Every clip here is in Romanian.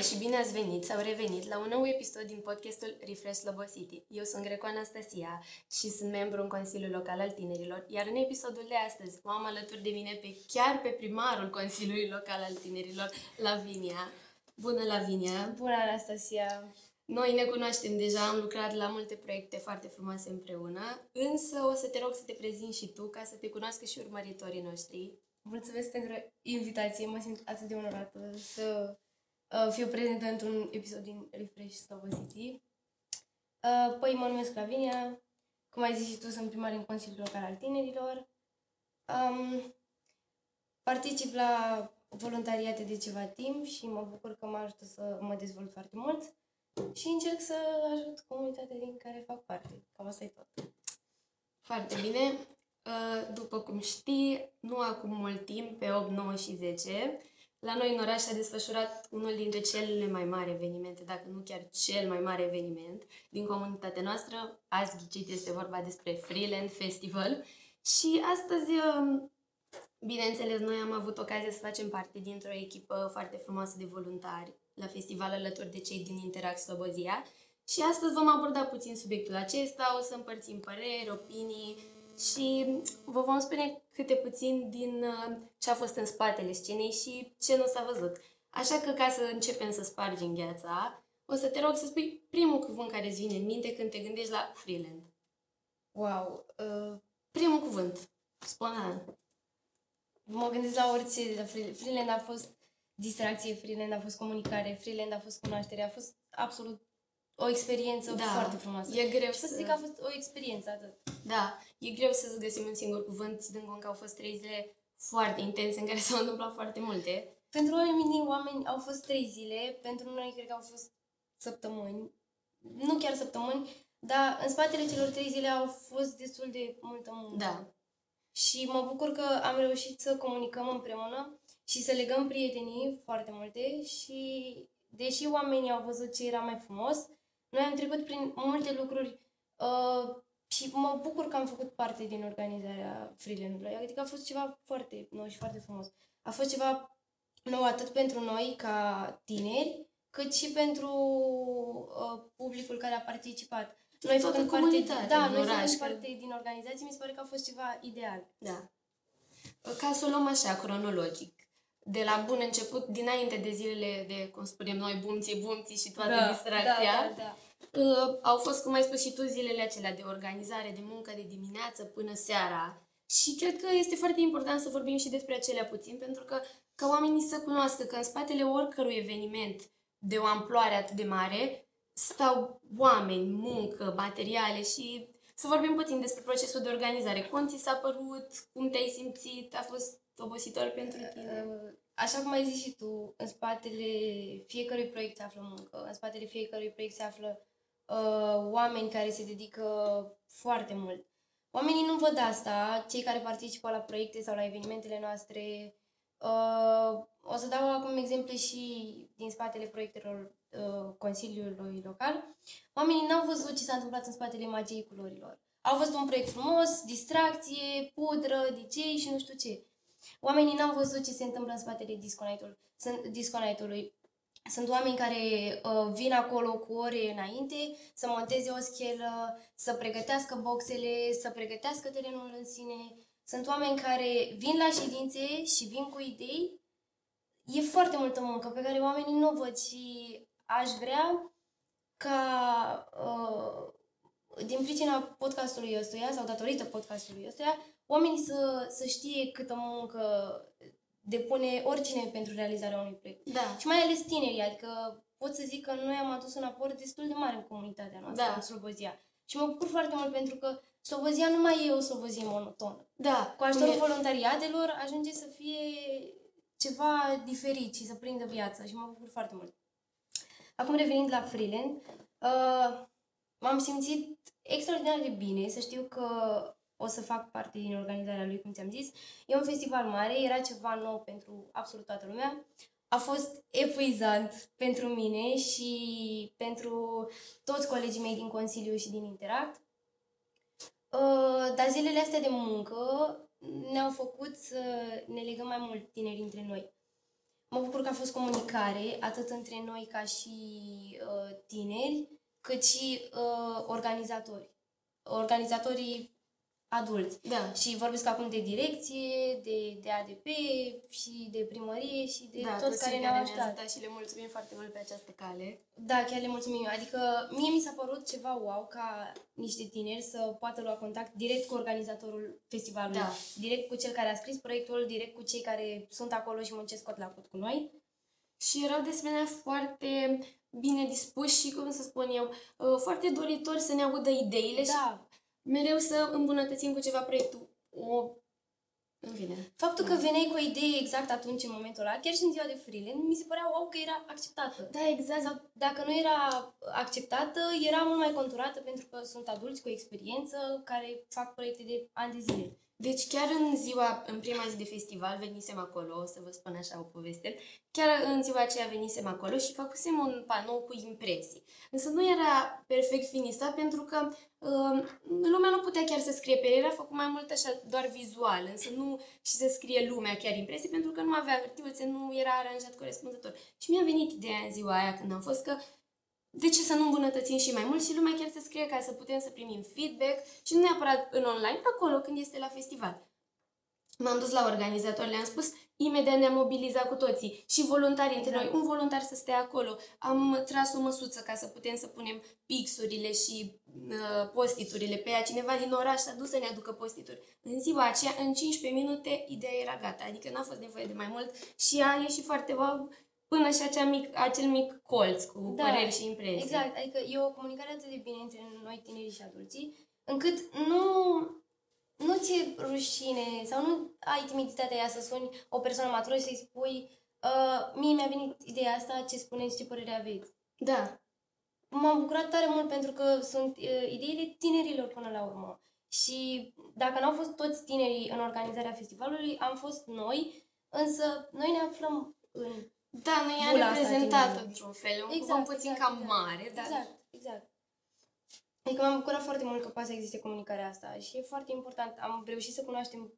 și bine ați venit sau revenit la un nou episod din podcastul Refresh Slobo City. Eu sunt Greco Anastasia și sunt membru în Consiliul Local al Tinerilor, iar în episodul de astăzi o am alături de mine pe chiar pe primarul Consiliului Local al Tinerilor, Lavinia. Bună, Lavinia! Bună, Anastasia! Noi ne cunoaștem deja, am lucrat la multe proiecte foarte frumoase împreună, însă o să te rog să te prezinți și tu ca să te cunoască și urmăritorii noștri. Mulțumesc pentru invitație, mă simt atât de onorată să uh, fiu prezentă într-un episod din Refresh Slovo City. Uh, păi mă numesc Lavinia, cum ai zis și tu, sunt primar în Consiliul Local al Tinerilor. Um, particip la voluntariate de ceva timp și mă bucur că mă ajută să mă dezvolt foarte mult și încerc să ajut comunitatea din care fac parte. Cam asta e tot. Foarte bine. Uh, după cum știi, nu acum mult timp, pe 8, 9 și 10, la noi în oraș a desfășurat unul dintre cele mai mari evenimente, dacă nu chiar cel mai mare eveniment din comunitatea noastră. Azi ghicit este vorba despre Freeland Festival și astăzi, um, bineînțeles, noi am avut ocazia să facem parte dintr-o echipă foarte frumoasă de voluntari la festival alături de cei din Interact Slobozia și astăzi vom aborda puțin subiectul acesta, o să împărțim păreri, opinii, și vă vom spune câte puțin din uh, ce a fost în spatele scenei și ce nu s-a văzut. Așa că ca să începem să spargem gheața, o să te rog să spui primul cuvânt care îți vine în minte când te gândești la Freeland. Wow! Uh, primul cuvânt. Spontan. Mă gândesc la orice la Freeland. Freeland a fost distracție, Freeland a fost comunicare, Freeland a fost cunoaștere, a fost absolut o experiență da, foarte frumoasă. E greu și să... zic că a fost o experiență atât. Da, e greu să găsim un singur cuvânt, ținând cont că au fost trei zile foarte intense în care s-au întâmplat foarte multe. Pentru oamenii, oameni au fost trei zile, pentru noi cred că au fost săptămâni. Nu chiar săptămâni, dar în spatele celor trei zile au fost destul de multă muncă. Da. Și mă bucur că am reușit să comunicăm împreună și să legăm prietenii foarte multe și deși oamenii au văzut ce era mai frumos, noi am trecut prin multe lucruri uh, și mă bucur că am făcut parte din organizarea freelance-ului. Adică a fost ceva foarte nou și foarte frumos. A fost ceva nou atât pentru noi ca tineri, cât și pentru uh, publicul care a participat. Noi făcând parte, da, noi făcând parte din organizație, mi se pare că a fost ceva ideal. Da. Ca să o luăm așa, cronologic de la bun început, dinainte de zilele de, cum spunem noi, bumții, bumții și toată da, distracția, da, da, da. Uh, au fost, cum ai spus și tu, zilele acelea de organizare, de muncă de dimineață până seara. Și cred că este foarte important să vorbim și despre acelea puțin, pentru că ca oamenii să cunoască că în spatele oricărui eveniment de o amploare atât de mare stau oameni, muncă, materiale și să vorbim puțin despre procesul de organizare. Cum ți s-a părut? Cum te-ai simțit? A fost obositor pentru tine? Uh, așa cum ai zis și tu, în spatele fiecărui proiect se află muncă, în spatele fiecărui proiect se află uh, oameni care se dedică foarte mult. Oamenii nu văd asta, cei care participă la proiecte sau la evenimentele noastre. Uh, o să dau acum exemple și din spatele proiectelor uh, Consiliului Local. Oamenii n-au văzut ce s-a întâmplat în spatele magiei culorilor. Au văzut un proiect frumos, distracție, pudră, DJ și nu știu ce. Oamenii n-au văzut ce se întâmplă în spatele disconnect-ului. Sunt oameni care uh, vin acolo cu ore înainte să monteze o schelă, să pregătească boxele, să pregătească terenul în sine. Sunt oameni care vin la ședințe și vin cu idei. E foarte multă muncă pe care oamenii nu o văd și aș vrea ca uh, din pricina podcastului ăstuia sau datorită podcastului ăstuia oamenii să, să știe câtă muncă depune oricine pentru realizarea unui proiect. Da. Și mai ales tinerii, adică pot să zic că noi am adus un aport destul de mare în comunitatea noastră, da. în Slobozia. Și mă bucur foarte mult pentru că Slobozia nu mai e o Slobozie monotonă. Da. Cu ajutorul voluntariatelor ajunge să fie ceva diferit și să prindă viața și mă bucur foarte mult. Acum revenind la Freeland, uh, m-am simțit extraordinar de bine să știu că o să fac parte din organizarea lui, cum ți-am zis. E un festival mare, era ceva nou pentru absolut toată lumea. A fost epuizant pentru mine și pentru toți colegii mei din Consiliu și din Interact. Uh, dar zilele astea de muncă ne-au făcut să ne legăm mai mult tineri între noi. mă bucur că a fost comunicare, atât între noi ca și uh, tineri, cât și uh, organizatori. Organizatorii adulți. Da. Și vorbesc acum de direcție, de, de ADP și de primărie și de da, toți care ne-au ne ajutat. ajutat și le mulțumim foarte mult pe această cale. Da, chiar le mulțumim. Adică mie mi s-a părut ceva wow ca niște tineri să poată lua contact direct cu organizatorul festivalului, Da. direct cu cel care a scris proiectul, direct cu cei care sunt acolo și muncesc cot la cot cu noi. Și erau de asemenea foarte bine dispuși și, cum să spun eu, uh, foarte doritori să ne audă ideile și Da. Mereu să îmbunătățim cu ceva proiectul. O... În fine. Faptul că veneai cu o idee exact atunci, în momentul ăla, chiar și în ziua de freelance, mi se părea wow că era acceptată. Da, exact. Sau dacă nu era acceptată, era mult mai conturată pentru că sunt adulți cu experiență care fac proiecte de ani de zile. Deci chiar în ziua, în prima zi de festival, venisem acolo, o să vă spun așa o poveste, chiar în ziua aceea venisem acolo și făcusem un panou cu impresii. Însă nu era perfect finisat pentru că uh, lumea nu putea chiar să scrie pe el, era făcut mai mult așa doar vizual, însă nu și să scrie lumea chiar impresii pentru că nu avea hârtiuțe, nu era aranjat corespunzător. Și mi-a venit ideea în ziua aia când am fost că de ce să nu îmbunătățim și mai mult și lumea chiar să scrie ca să putem să primim feedback și nu neapărat în online, acolo când este la festival. M-am dus la organizator, le-am spus, imediat ne-am mobilizat cu toții și voluntari între Da. noi, un voluntar să stea acolo. Am tras o măsuță ca să putem să punem pixurile și uh, postiturile pe ea. Cineva din oraș s-a dus să ne aducă postituri. În ziua aceea, în 15 minute, ideea era gata, adică n-a fost nevoie de mai mult și a ieșit foarte wow până și acea mic, acel mic colț cu Da, păreri și impresii. Exact, adică e o comunicare atât de bine între noi tinerii și adulții, încât nu, nu ți-e rușine sau nu ai timiditatea aia să suni o persoană matură și să-i spui uh, mie mi-a venit ideea asta, ce spuneți, ce părere aveți. Da, M-am bucurat tare mult pentru că sunt uh, ideile tinerilor până la urmă. Și dacă n-au fost toți tinerii în organizarea festivalului, am fost noi, însă noi ne aflăm în da, noi i-am Bula asta reprezentat tinerilor. într-un fel, un Exact, cuvânt puțin exact, cam exact. mare, dar Exact, exact. Adică m-am bucurat foarte mult că poate să existe comunicarea asta și e foarte important. Am reușit să cunoaștem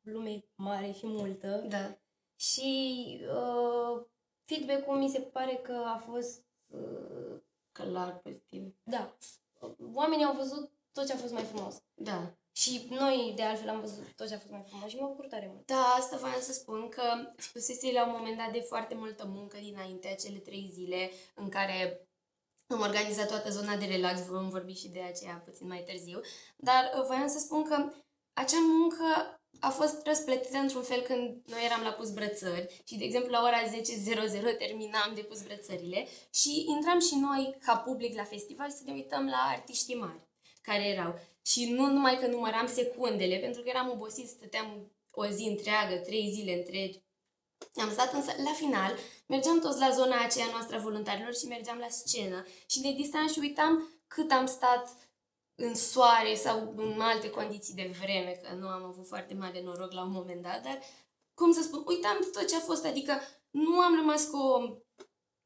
lume mare și multă da. și uh, feedback-ul mi se pare că a fost, uh, clar pozitiv. da, oamenii au văzut tot ce a fost mai frumos. Da. Și noi, de altfel, am văzut tot ce a fost mai frumos și mă bucur tare mult. Da, asta voiam să spun că spusese la un moment dat de foarte multă muncă dinainte, acele trei zile în care am organizat toată zona de relax, vom vorbi și de aceea puțin mai târziu, dar uh, voiam să spun că acea muncă a fost răsplătită într-un fel când noi eram la pus brățări și, de exemplu, la ora 10.00 terminam de pus brățările și intram și noi, ca public, la festival să ne uităm la artiștii mari care erau. Și nu numai că număram secundele, pentru că eram obosit, stăteam o zi întreagă, trei zile întregi. Am stat însă, la final, mergeam toți la zona aceea noastră a voluntarilor și mergeam la scenă. Și ne distram și uitam cât am stat în soare sau în alte condiții de vreme, că nu am avut foarte mare noroc la un moment dat, dar, cum să spun, uitam tot ce a fost, adică nu am rămas cu o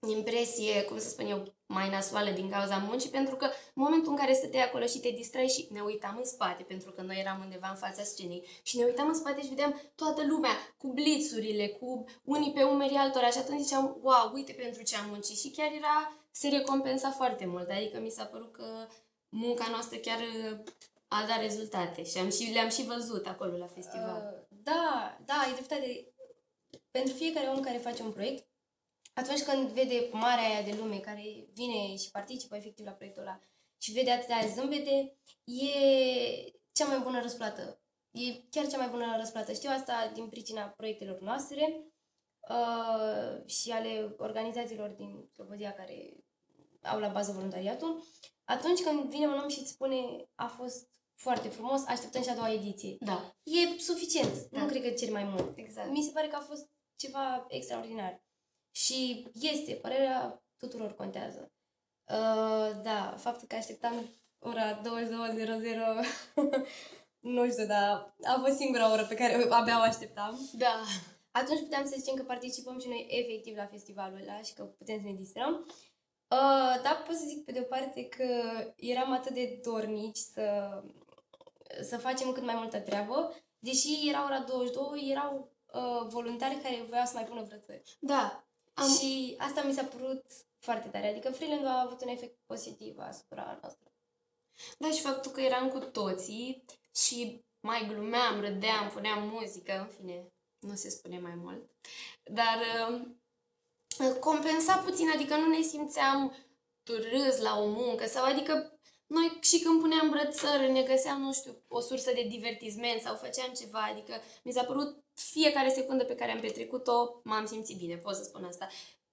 impresie, cum să spun eu, mai nasoală din cauza muncii, pentru că în momentul în care stăteai acolo și te distrai și ne uitam în spate, pentru că noi eram undeva în fața scenei, și ne uitam în spate și vedeam toată lumea cu blițurile, cu unii pe umeri altora și atunci ziceam, wow, uite pentru ce am muncit și chiar era, se recompensa foarte mult, adică mi s-a părut că munca noastră chiar uh, a dat rezultate și am și, le-am și văzut acolo la festival. Uh, da, da, ai dreptate. Pentru fiecare om care face un proiect, atunci când vede marea aia de lume care vine și participă efectiv la proiectul ăla și vede atâtea zâmbete, e cea mai bună răsplată. E chiar cea mai bună răsplată. Știu asta din pricina proiectelor noastre uh, și ale organizațiilor din Slobozia care au la bază voluntariatul. Atunci când vine un om și îți spune a fost foarte frumos, așteptăm și a doua ediție. Da, E suficient. Da. Nu cred că ceri mai mult. exact. Mi se pare că a fost ceva extraordinar. Și este, părerea tuturor contează. Uh, da, faptul că așteptam ora 22.00, nu știu, dar a fost singura oră pe care abia o așteptam. Da. Atunci puteam să zicem că participăm și noi efectiv la festivalul ăla și că putem să ne distrăm. Uh, dar pot să zic pe de o parte că eram atât de dornici să, să facem cât mai multă treabă. Deși era ora 22, erau uh, voluntari care voiau să mai pună brățări. Da. Am... Și asta mi s-a părut foarte tare. Adică freelance a avut un efect pozitiv asupra noastră. Da, și faptul că eram cu toții și mai glumeam, râdeam, puneam muzică, în fine, nu se spune mai mult. Dar uh, compensa puțin, adică nu ne simțeam râs la o muncă sau adică noi și când puneam brățări ne găseam, nu știu, o sursă de divertisment sau făceam ceva, adică mi s-a părut fiecare secundă pe care am petrecut-o, m-am simțit bine, pot să spun asta.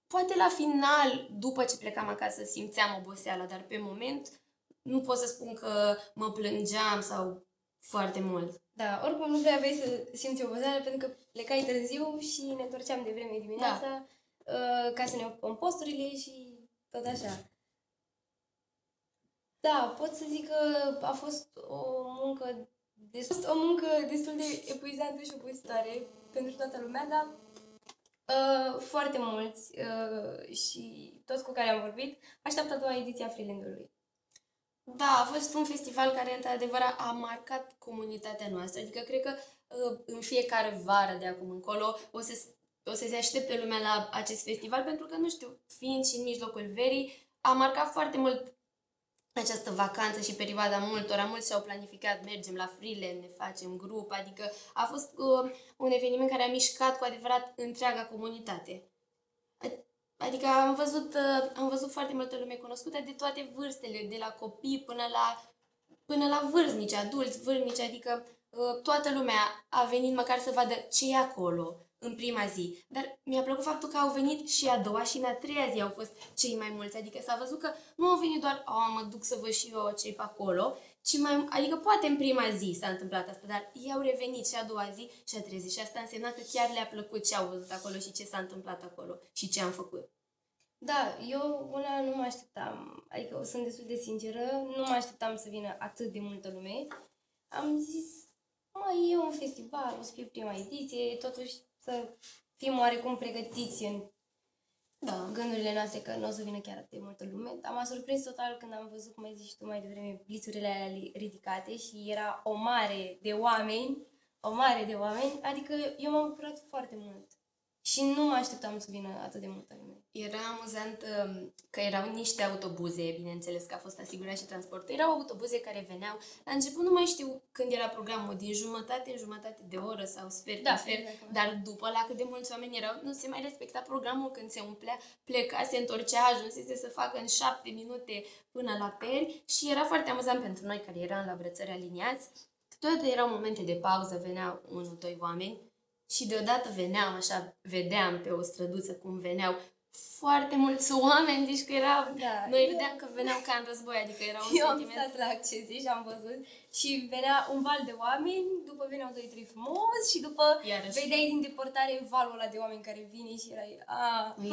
Poate la final, după ce plecam acasă, simțeam oboseala, dar pe moment nu pot să spun că mă plângeam sau foarte mult. Da, oricum nu prea aveai să simți oboseală pentru că plecai târziu și ne întorceam de vreme dimineața da. uh, ca să ne ocupăm posturile și tot așa. Da, pot să zic că a fost o muncă destul, o muncă destul de epuizantă și obositoare pentru toată lumea, dar uh, foarte mulți uh, și toți cu care am vorbit așteaptă a doua ediție a Freelandului. Da, a fost un festival care, într-adevăr, a marcat comunitatea noastră. Adică, cred că uh, în fiecare vară de acum încolo o să, o să se aștepte lumea la acest festival, pentru că, nu știu, fiind și în mijlocul verii, a marcat foarte mult această vacanță și perioada multora, mulți și-au planificat, mergem la freelance, ne facem grup, adică a fost uh, un eveniment care a mișcat cu adevărat întreaga comunitate. Adică am văzut, uh, am văzut foarte multă lume cunoscută de toate vârstele, de la copii până la, până la vârstnici, adulți, vârstnici, adică uh, toată lumea a venit măcar să vadă ce e acolo, în prima zi. Dar mi-a plăcut faptul că au venit și a doua și în a treia zi au fost cei mai mulți. Adică s-a văzut că nu au venit doar, oh, mă duc să văd și eu ce pe acolo, ci mai, adică poate în prima zi s-a întâmplat asta, dar ei au revenit și a doua zi și a treia zi și asta însemna că chiar le-a plăcut ce au văzut acolo și ce s-a întâmplat acolo și ce am făcut. Da, eu una nu mă așteptam, adică sunt destul de sinceră, nu mă așteptam să vină atât de multă lume. Am zis, mai e un festival, o să fie prima ediție, totuși să fim oarecum pregătiți în da. gândurile noastre că nu o să vină chiar atât de multă lume. Dar m-a surprins total când am văzut, cum ai zis tu mai devreme, blițurile alea ridicate și era o mare de oameni, o mare de oameni, adică eu m-am bucurat foarte mult. Și nu mă așteptam să vină atât de multă lume. Era amuzant um, că erau niște autobuze, bineînțeles că a fost asigurat și transportul. Erau autobuze care veneau. La început nu mai știu când era programul, din jumătate în jumătate de oră sau sfert da, sfert, exact. dar după la cât de mulți oameni erau, nu se mai respecta programul când se umplea, pleca, se întorcea, ajunsese să facă în șapte minute până la peri și era foarte amuzant pentru noi care eram la brățări aliniați. Toate erau momente de pauză, veneau unul, doi oameni și deodată veneam așa, vedeam pe o străduță cum veneau foarte mulți oameni, deci că era... Da, noi râdeam că veneau ca în război, adică era un Eu sentiment... am stat la accese și am văzut și venea un val de oameni, după veneau doi, trei frumos și după Iarăși. vedeai din deportare valul ăla de oameni care vine și erai, a,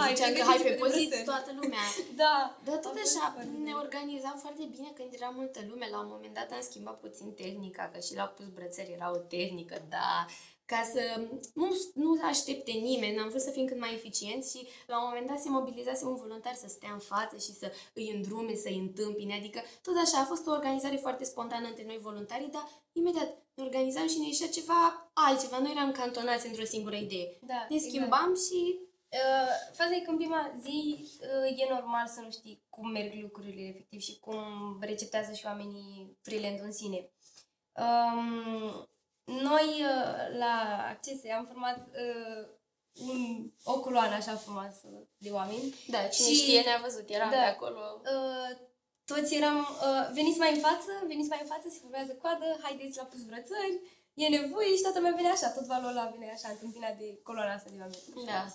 hai, ziceam că hai pe poziție toată lumea. da. Dar tot așa, ne organizam foarte bine când era multă lume. La un moment dat am schimbat puțin tehnica, că și la pus brățări era o tehnică, da, ca să nu, nu aștepte nimeni, am vrut să fim cât mai eficienți și la un moment dat se mobilizase un voluntar să stea în față și să îi îndrume, să îi întâmpine, adică tot așa a fost o organizare foarte spontană între noi voluntarii, dar imediat ne organizam și ne ieșea ceva altceva, nu eram cantonați într-o singură idee. Da, ne schimbam exact. și Uh, faza e că în prima zi uh, e normal să nu știi cum merg lucrurile efectiv și cum receptează și oamenii freelance în sine. Um, noi uh, la Accese am format uh, un, o coloană așa frumoasă de oameni. Da, cine și, știe ne-a văzut, eram da, pe acolo. Uh, toți eram, uh, veniți mai în față, veniți mai în față, se formează coadă, haideți la pus brățări, e nevoie și toată lumea vine așa, tot valul ăla vine așa, întâmpinat de coloana asta de oameni. Da.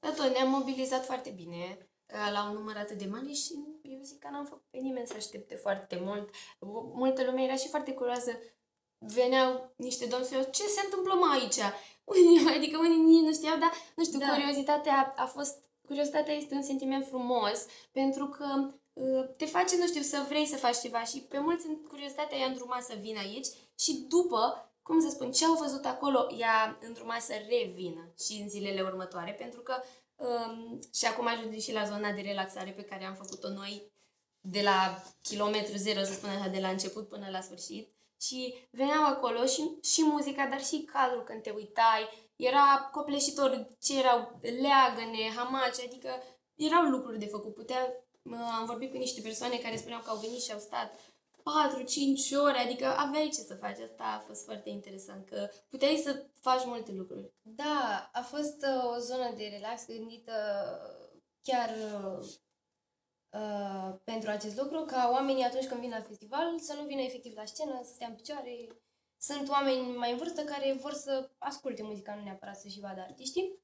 Da, tot ne-am mobilizat foarte bine uh, la un număr atât de mare și eu zic că n-am făcut pe nimeni să aștepte foarte mult. Multă lume era și foarte curioasă veneau niște domni și ce se întâmplă mai aici? Unii, adică unii nici nu știau, dar nu știu, da. curiozitatea a, a fost, curiozitatea este un sentiment frumos pentru că uh, te face, nu știu, să vrei să faci ceva și pe mulți curiozitatea i-a îndrumat să vină aici și după, cum să spun, ce au văzut acolo i-a îndrumat să revină și în zilele următoare, pentru că um, și acum ajungem și la zona de relaxare pe care am făcut-o noi de la kilometru zero, să spun așa, de la început până la sfârșit și veneau acolo și, și muzica, dar și cadrul când te uitai, era copleșitor ce erau leagăne, hamace, adică erau lucruri de făcut. Putea, am vorbit cu niște persoane care spuneau că au venit și au stat 4-5 ore, adică aveai ce să faci. Asta a fost foarte interesant, că puteai să faci multe lucruri. Da, a fost uh, o zonă de relax gândită chiar uh, uh, pentru acest lucru, ca oamenii atunci când vin la festival să nu vină efectiv la scenă, să stea în picioare. Sunt oameni mai în vârstă care vor să asculte muzica, nu neapărat să și vadă artiștii.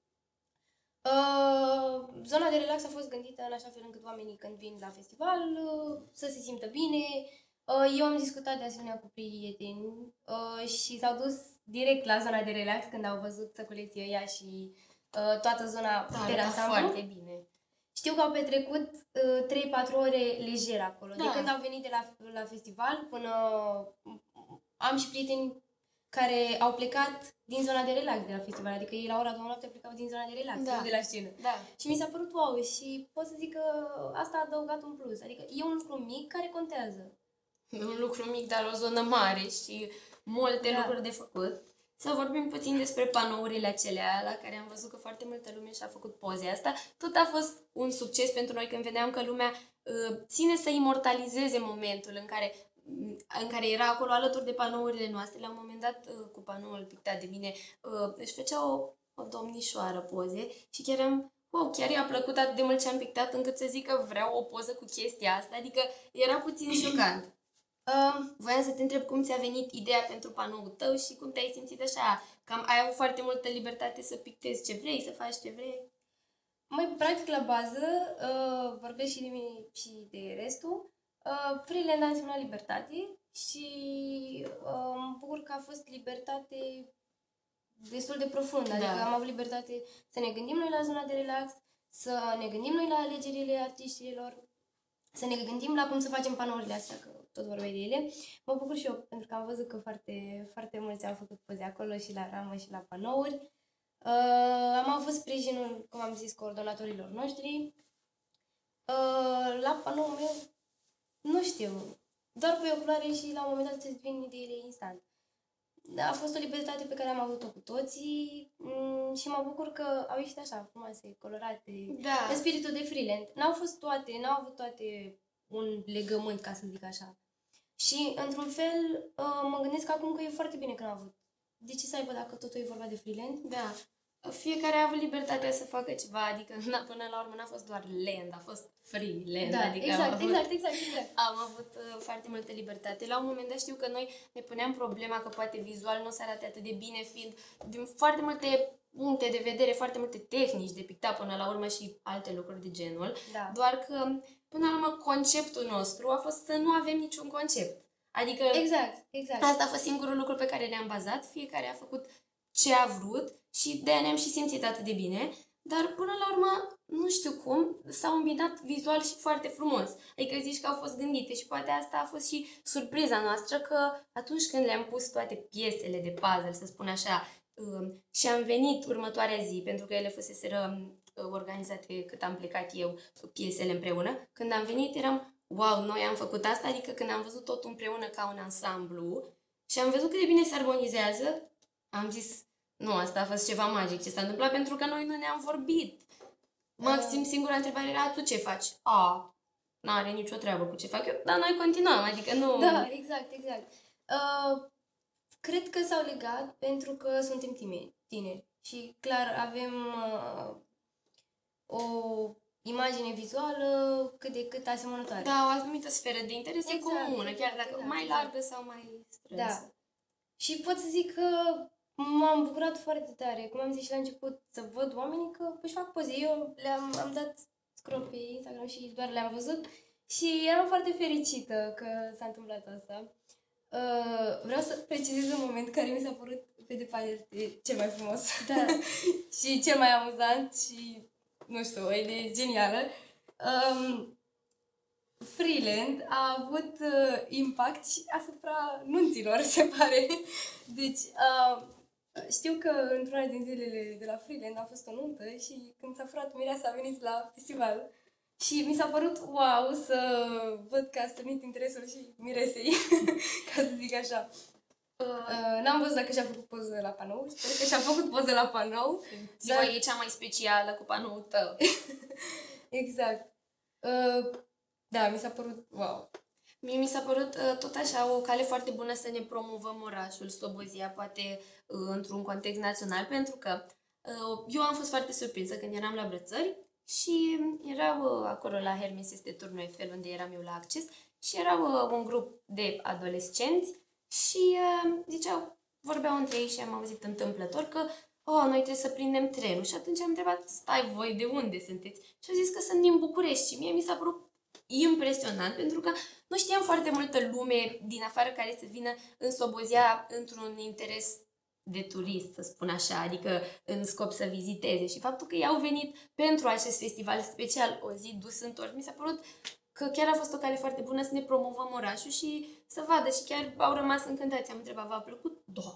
Uh, zona de relax a fost gândită în așa fel încât oamenii când vin la festival uh, să se simtă bine. Uh, eu am discutat de asemenea cu prieteni uh, și s-au dus direct la zona de relax când au văzut săculeții ăia și uh, toată zona Da, de arăta ansamblu. foarte bine. Știu că au petrecut uh, 3-4 ore lejer acolo. Da. De când au venit de la, la festival până... Am și prieteni care au plecat din zona de relax de la festival. Adică ei la ora 2 noapte plecau din zona de relax, Da. nu de la scenă. Da. Și mi s-a părut wow și pot să zic că asta a adăugat un plus. Adică e un lucru mic care contează. E un lucru mic, dar o zonă mare și multe Da. lucruri de făcut. Să vorbim puțin despre panourile acelea la care am văzut că foarte multă lume și-a făcut poze asta. Tot a fost un succes pentru noi când vedeam că lumea uh, ține să imortalizeze momentul în care în care era acolo alături de panourile noastre. La un moment dat, uh, cu panoul pictat de mine, uh, își făcea o, o domnișoară poze și chiar am Wow, chiar i-a plăcut atât de mult ce am pictat încât să zic că vreau o poză cu chestia asta, adică era puțin șocant. Um, Voiam să te întreb cum ți-a venit ideea pentru panoul tău și cum te-ai simțit așa. Cam ai avut foarte multă libertate să pictezi ce vrei, să faci ce vrei. mai practic la bază, uh, vorbesc și de mine și de restul, uh, freelance a însemnat libertate și uh, mă bucur că a fost libertate destul de profundă. Adică Da. am avut libertate să ne gândim noi la zona de relax, să ne gândim noi la alegerile artiștilor, să ne gândim la cum să facem panourile astea, că tot vorbeai de ele. Mă bucur și eu, pentru că am văzut că foarte, foarte mulți au făcut poze acolo și la ramă și la panouri. Uh, am avut sprijinul, cum am zis, coordonatorilor noștri. Uh, la panoul meu, nu știu, doar pui o culoare și la un moment dat îți vin ideile instant. A fost o libertate pe care am avut-o cu toții mm, și mă bucur că au ieșit așa, frumoase, colorate, Da. în spiritul de freelance. N-au fost toate, n-au avut toate un legământ, ca să zic așa. Și, într-un fel, uh, mă gândesc acum că e foarte bine că n-au avut. De ce să aibă dacă totul e vorba de freelance? Da. Fiecare a avut libertatea să facă ceva, adică na, până la urmă n-a fost doar land, a fost free land. Da, adică am exact, avut, exact, exact, exact. Am avut uh, foarte multă libertate. La un moment dat știu că noi ne puneam problema că poate vizual nu o să arate atât de bine, fiind din foarte multe puncte de vedere, foarte multe tehnici de pictat până la urmă și alte lucruri de genul. Da. Doar că, până la urmă, conceptul nostru a fost să nu avem niciun concept. Adică Exact, exact. asta a fost singurul lucru pe care ne-am bazat. Fiecare a făcut ce a vrut și de-aia ne-am și simțit atât de bine. Dar până la urmă, nu știu cum, s-au îmbinat vizual și foarte frumos. Adică zici că au fost gândite și poate asta a fost și surpriza noastră că atunci când le-am pus toate piesele de puzzle, să spun așa, um, și am venit următoarea zi, pentru că ele fuseseră um, organizate cât am plecat eu, piesele împreună, când am venit eram, wow, noi am făcut asta, adică când am văzut tot împreună ca un ansamblu și am văzut cât de bine se armonizează, am zis, nu, asta a fost ceva magic ce s-a întâmplat pentru că noi nu ne-am vorbit. Maxim, singura întrebare era, tu ce faci? A, n-are nicio treabă cu ce fac eu, dar noi continuăm, adică nu... Da, exact, exact. Uh, cred că s-au legat pentru că suntem tineri, tineri și clar avem uh, o imagine vizuală cât de cât asemănătoare. Da, o anumită sferă de interese Exact, comună, chiar dacă exact, mai exact. largă sau mai strânsă. Da. Și pot să zic că m-am bucurat foarte tare, cum am zis și la început, să văd oamenii că își fac poze. Eu le-am am dat scroll pe Instagram și doar le-am văzut și eram foarte fericită că s-a întâmplat asta. Uh, vreau să precizez un moment care mi s-a părut pe departe cel mai frumos Da. și cel mai amuzant și, nu știu, o idee genială. Um, Freeland a avut uh, impact și asupra nunților, se pare. Deci, uh, știu că într-una din zilele de la Freeland a fost o nuntă și când s-a furat mireasa a venit la festival Și mi s-a părut wow să văd că a stănit interesul și miresei, ca să zic așa. Uh, Uh, n-am văzut dacă și-a făcut poză la panou, sper că și-a făcut poză la panou. ziua dar- e cea mai specială cu panoul tău. Exact. Uh, da, mi s-a părut wow. Mie mi s-a părut uh, tot așa o cale foarte bună să ne promovăm orașul Slobozia, poate uh, într-un context național, pentru că uh, eu am fost foarte surprinsă când eram la Brățări și erau uh, acolo la Hermes este turnul Eiffel, unde eram eu la acces, și erau uh, un grup de adolescenți și uh, ziceau, vorbeau între ei și am auzit întâmplător că oh, noi trebuie să prindem trenul. Și atunci am întrebat, stai voi, de unde sunteți? Și au zis că sunt din București și mie mi s-a părut impresionant pentru că nu știam foarte multă lume din afară care să vină în Slobozia într-un interes de turist, să spun așa, adică în scop să viziteze. Și faptul că ei au venit pentru acest festival special, o zi dus întors, mi s-a părut că chiar a fost o cale foarte bună să ne promovăm orașul și să vadă și chiar au rămas încântați. Am întrebat, v-a plăcut? Da.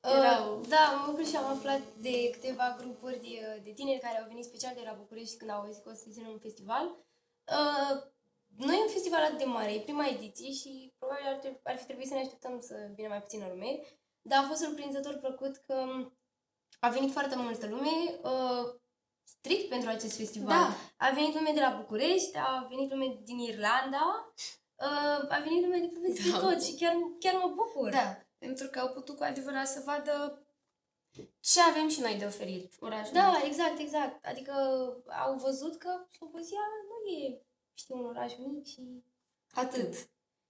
Erau- Uh, da, mă bucur și am aflat de câteva grupuri de, de tineri care au venit special de la București când au auzit că o să țină un festival. Uh, nu e un festival atât de mare, e prima ediție și probabil ar, trebui, ar fi trebuit să ne așteptăm să vină mai puțină lume, dar a fost surprinzător plăcut că a venit foarte multă lume uh, strict pentru acest festival. Da. A venit lume de la București, a venit lume din Irlanda, uh, a venit lume de pe peste Da. tot și chiar, chiar mă bucur. Da, pentru că au putut cu adevărat să vadă ce avem și noi de oferit orașul Da, nostru. exact, exact. Adică au văzut că Slobozia nu e, știu, un oraș mic și... Atât.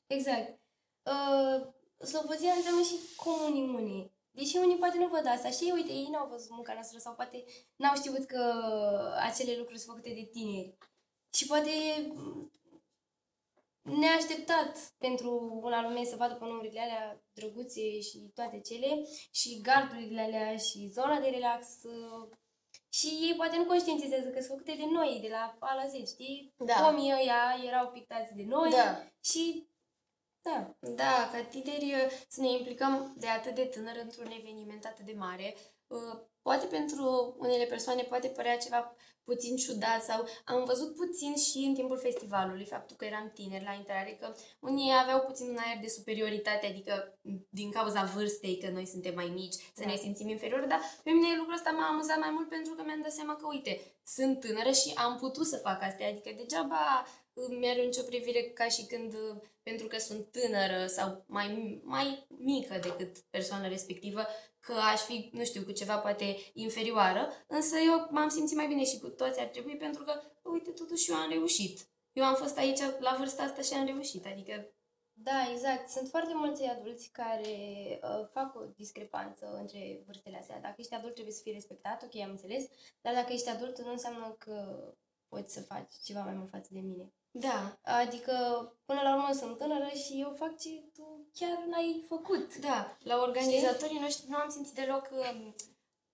Exact. Uh, Slobozia înseamnă și comuniune. Deși unii poate nu văd asta. Și uite, ei n-au văzut munca noastră sau poate n-au știut că acele lucruri sunt făcute de tineri. Și poate m, neașteptat pentru un anume să vadă panourile alea drăguțe și toate cele și gardurile alea și zona de relax uh, și ei poate nu conștientizează că sunt făcute de noi, de la A la Z, știi? Da. Omii ăia erau pictați de noi Da. și da, Da, ca tineri uh, să ne implicăm de atât de tânăr într-un eveniment atât de mare. uh, Poate pentru unele persoane poate părea ceva puțin ciudat sau am văzut puțin și în timpul festivalului faptul că eram tineri la intrare, că unii aveau puțin un aer de superioritate, adică m, din cauza vârstei, că noi suntem mai mici, să Da. ne simțim inferiori, dar pe mine lucrul ăsta m-a amuzat mai mult pentru că mi-am dat seama că, uite, sunt tânără și am putut să fac astea, adică degeaba uh, mi-arunci o privire ca și când, uh, pentru că sunt tânără sau mai, mai mică decât persoana respectivă, că aș fi, nu știu, cu ceva poate inferioară, însă eu m-am simțit mai bine și cu toți ar trebui pentru că, uite, totuși eu am reușit. Eu am fost aici la vârsta asta și am reușit, adică da, exact. Sunt foarte mulți adulți care uh, fac o discrepanță între vârstele astea. Dacă ești adult trebuie să fii respectat, ok, am înțeles, dar dacă ești adult nu înseamnă că poți să faci ceva mai mult față de mine. Da, Adică, până la urmă sunt tânără și eu fac ce tu chiar n-ai făcut. da, la organizatorii noștri nu am simțit deloc um,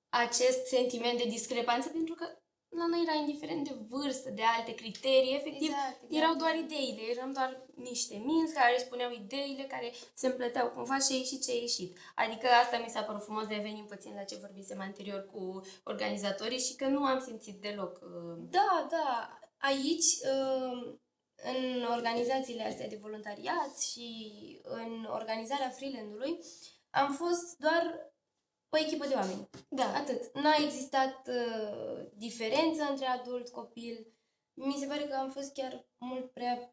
acest sentiment de discrepanță pentru că la noi era indiferent de vârstă, de alte criterii, efectiv, Exact, exact. erau doar ideile, eram doar niște minți care își spuneau ideile, care se împleteau cumva și a ieșit ce a ieșit. Adică asta mi s-a părut frumos, revenim puțin la ce vorbisem anterior cu organizatorii și că nu am simțit deloc. uh, Da, da. Aici, uh, în organizațiile astea de voluntariat și în organizarea freeland-ului, am fost doar o echipă de oameni. Da, Atât. N-a existat uh, diferență între adult, copil. Mi se pare că am fost chiar mult prea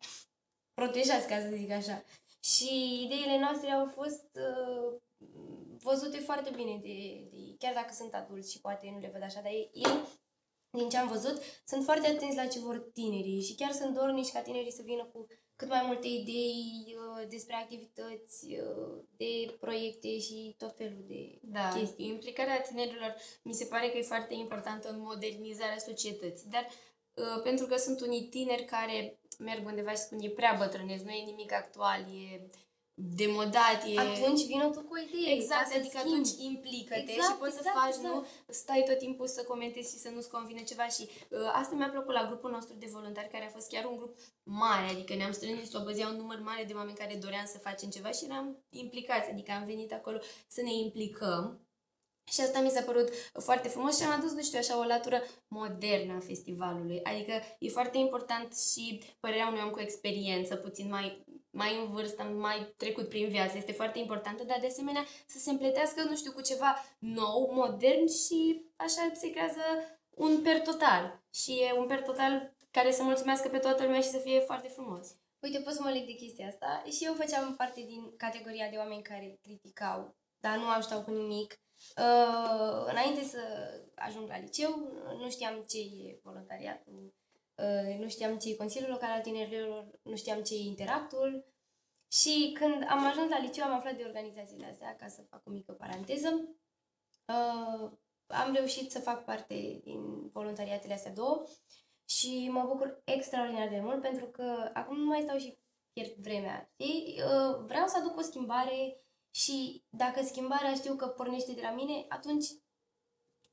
protejați, ca să zic așa. Și ideile noastre au fost uh, văzute foarte bine de, de chiar dacă sunt adulți și poate nu le văd așa, dar ei, ei din ce am văzut, sunt foarte atenți la ce vor tinerii și chiar sunt dornici ca tinerii să vină cu cât mai multe idei uh, despre activități, uh, de proiecte și tot felul de da. chestii. Implicarea tinerilor mi se pare că e foarte importantă în modernizarea societății, dar uh, pentru că sunt unii tineri care merg undeva și spun e prea bătrânesc, nu e nimic actual, e demodat, e... Atunci vină tu cu o idee. Exact, ca să adică schimbi. atunci implică-te Exact, și poți să exact, faci, exact. nu stai tot timpul să comentezi și să nu-ți convine ceva și uh, asta mi-a plăcut la grupul nostru de voluntari care a fost chiar un grup mare, adică ne-am strâns din Slobozia un număr mare de oameni care doream să facem ceva și eram implicați, adică am venit acolo să ne implicăm Și asta mi s-a părut foarte frumos și am adus, nu știu, așa o latură modernă a festivalului. Adică e foarte important și părerea unui om cu experiență, puțin mai, mai în vârstă, mai trecut prin viață. Este foarte importantă, dar de asemenea să se împletească, nu știu, cu ceva nou, modern și așa se creează un per total. Și e un per total care să mulțumească pe toată lumea și să fie foarte frumos. Uite, pot să mă leg de chestia asta. Și eu făceam parte din categoria de oameni care criticau, dar nu ajutau cu nimic. Uh, înainte să ajung la liceu, nu știam ce e voluntariatul, uh, nu știam ce e Consiliul Local al Tinerilor, nu știam ce e Interactul. Și când am ajuns la liceu, am aflat de organizațiile astea, ca să fac o mică paranteză. Uh, am reușit să fac parte din voluntariatele astea două și mă bucur extraordinar de mult pentru că acum nu mai stau și pierd vremea. Știi? Uh, vreau să aduc o schimbare și dacă schimbarea știu că pornește de la mine, atunci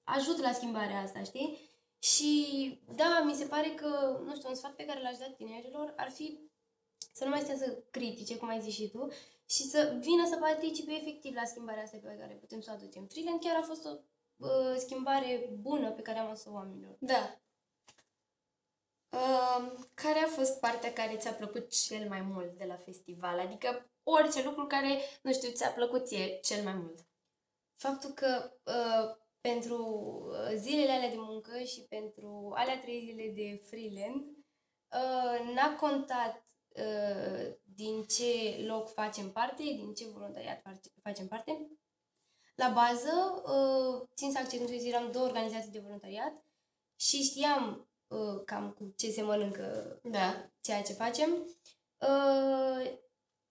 ajut la schimbarea asta, știi? Și da, mi se pare că, nu știu, un sfat pe care l-aș da tinerilor ar fi să nu mai stea să critique, cum ai zis și tu, și să vină să participe efectiv la schimbarea asta pe care putem să o aducem. Freeland chiar a fost o uh, schimbare bună pe care am adus-o oamenilor. Da. Uh, care a fost partea care ți-a plăcut cel mai mult de la festival? Adică orice lucru care, nu știu, ți-a plăcut ție cel mai mult. Faptul că uh, pentru uh, zilele alea de muncă și pentru alea trei zile de freelance, uh, n-a contat uh, din ce loc facem parte, din ce voluntariat facem parte. La bază, uh, țin să accentuez, eram două organizații de voluntariat și știam uh, cam cu ce se mănâncă Da. ceea ce facem.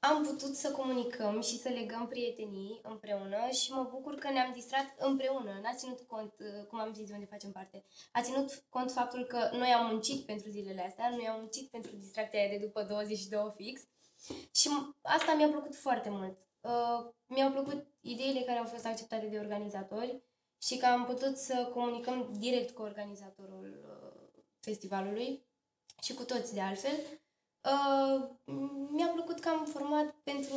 Uh, am putut să comunicăm și să legăm prietenii împreună și mă bucur că ne-am distrat împreună. N-a ținut cont, uh, cum am zis, de unde facem parte. A ținut cont faptul că noi am muncit pentru zilele astea, noi am muncit pentru distracția aia de după 22 fix și m- asta mi-a plăcut foarte mult. Uh, mi-au plăcut ideile care au fost acceptate de organizatori și că am putut să comunicăm direct cu organizatorul uh, festivalului și cu toți de altfel. Uh, mi-a plăcut că am format pentru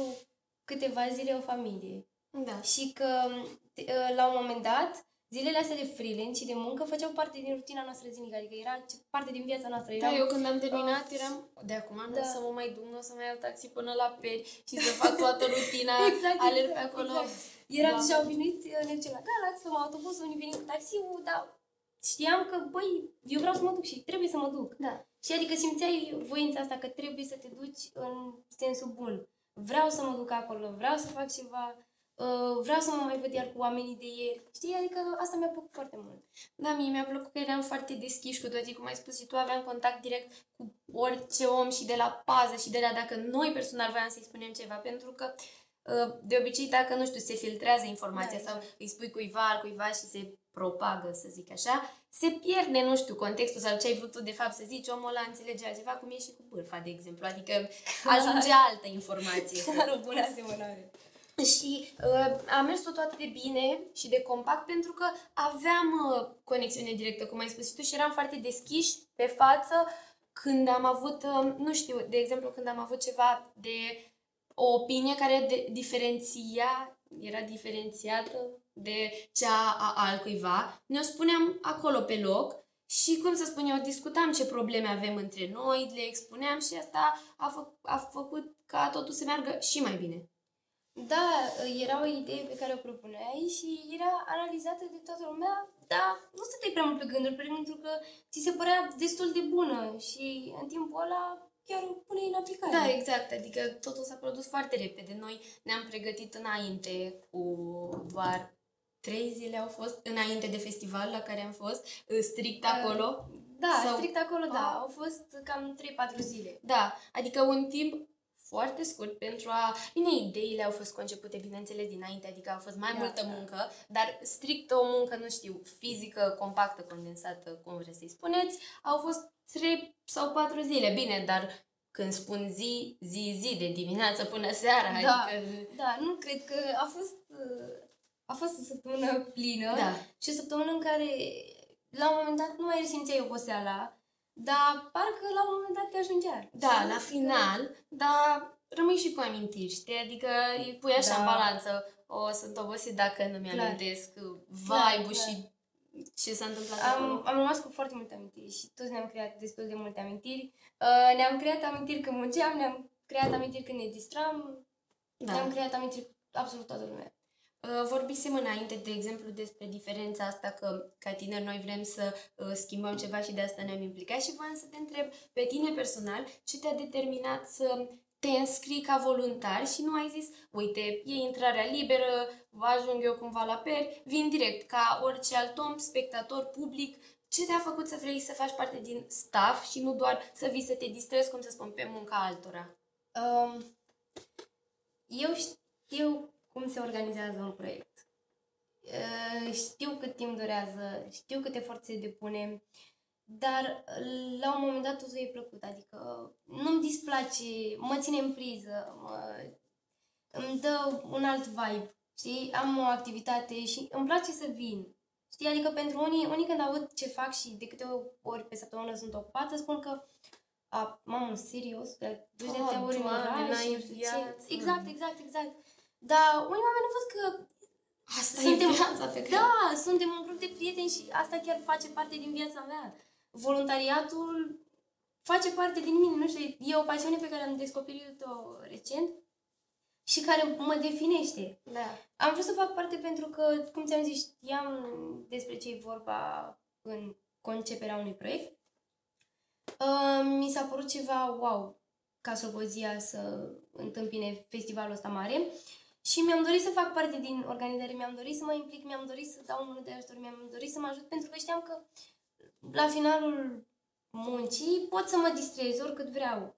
câteva zile o familie Da. și că uh, la un moment dat zilele astea de freelance și de muncă făceau parte din rutina noastră zilnică, adică era ce- parte din viața noastră. Da, Era eu când am terminat eram de acum nu Da. o să mă mai duc, nu o să mai iau taxi până la peri și să fac toată rutina, Exact, alerg exact, pe acolo. exact. Eram Da. deja obișnuiți, ne ducem la Galax, luăm autobuzul, unii venim cu taxiul, dar știam că, băi, eu vreau să mă duc și trebuie să mă duc. Da. Și adică simțeai voința asta că trebuie să te duci în sensul bun. Vreau să mă duc acolo, vreau să fac ceva, uh, vreau să mă mai văd iar cu oamenii de ieri. Știi? Adică asta mi-a plăcut foarte mult. Da, mie mi-a plăcut că eram foarte deschiși cu toții, cum ai spus și tu, aveam contact direct cu orice om și de la pază și de la dacă noi personal voiam să-i spunem ceva, pentru că uh, de obicei dacă, nu știu, se filtrează informația Da, sau exact. îi spui cuiva, al cuiva și se propagă, să zic așa, se pierde, nu știu, contextul sau ce ai vrut tu de fapt să zici, omul ăla înțelege altceva, cum e și cu bârfa, de exemplu, adică ajunge altă informație. să- Chiar o bună asemănare. și uh, a mers totul atât de bine și de compact pentru că aveam uh, conexiune directă, cum ai spus și tu, și eram foarte deschiși pe față când am avut, uh, nu știu, de exemplu, când am avut ceva de o opinie care de, diferenția, era diferențiată de cea a altcuiva, ne-o spuneam acolo pe loc și, cum să spun eu, discutam ce probleme avem între noi, le expuneam și asta a, fă, a făcut ca totul să meargă și mai bine. Da, era o idee pe care o propuneai și era analizată de toată lumea, dar nu stăteai prea mult pe gânduri, pentru că ți se părea destul de bună și în timpul ăla chiar o puneai în aplicare. Da, exact. Adică totul s-a produs foarte repede. Noi ne-am pregătit înainte cu doar trei zile au fost înainte de festival la care am fost, strict acolo. Da, Sau- strict acolo, da. Ah. Au fost cam 3-4 zile. Da, adică un timp foarte scurt pentru a... Bine, ideile au fost concepute, bineînțeles, dinainte, adică a fost mai Da, multă da. muncă, dar strict o muncă, nu știu, fizică, compactă, condensată, cum vreți să-i spuneți, au fost 3 sau 4 zile. Bine, dar când spun zi, zi, zi, de dimineață până seara, Da. adică... Da, nu cred că a fost, uh, a fost o săptămână plină Da. și o săptămână în care la un moment dat nu mai resimțeai oboseala, dar parcă la un moment dat te ajungea. Da, Și la că- final, dar rămâi și cu amintiri, știi? Adică îi pui așa Da. în balanță. o, sunt obosit dacă nu Clar. mi-amintesc Clar, vibe-ul clar. și ce s-a întâmplat acolo. Am, am rămas cu foarte multe amintiri și toți ne-am creat destul de multe amintiri. Uh, ne-am creat amintiri când munceam, ne-am creat amintiri când ne distram, Da. ne-am creat amintiri cu absolut toată lumea. Uh, Vorbisem înainte, de exemplu, despre diferența asta că ca tineri noi vrem să uh, schimbăm ceva și de asta ne-am implicat și voiam să te întreb pe tine personal ce te-a determinat să te înscrii ca voluntar și nu ai zis, uite, e intrarea liberă, vă ajung eu cumva la peri, vin direct, ca orice alt om, spectator, public, ce te-a făcut să vrei să faci parte din staff și nu doar să vii să te distrezi, cum să spun, pe munca altora? Um, eu știu cum se organizează un proiect. Uh, știu cât timp durează, știu cât efort se depune, dar uh, la un moment dat totul e plăcut, adică nu-mi displace, mă ține în priză, mă, îmi dă un alt vibe, știi? Am o activitate și îmi place să vin. Știi? Adică pentru unii, unii când aud ce fac și de câte ori pe săptămână sunt ocupată, spun că a, mamă, serios, că duci de Oh, atâtea ori în Doamne, oraș n-ai și nu știu ce. viață. Exact, exact, exact. Dar unii oameni nu văd că Asta Suntem- e viața pe care... da, suntem un grup de prieteni și asta chiar face parte din viața mea. Voluntariatul face parte din mine, nu știu, e o pasiune pe care am descoperit-o recent și care mă definește. da. Am vrut să fac parte pentru că, cum ți-am zis, știam despre ce e vorba în conceperea unui proiect. Uh, mi s-a părut ceva wow ca Slobozia să întâmpine festivalul ăsta mare și mi-am dorit să fac parte din organizare, mi-am dorit să mă implic, mi-am dorit să dau mână de ajutor, mi-am dorit să mă ajut pentru că știam că la finalul muncii pot să mă distrez oricât vreau.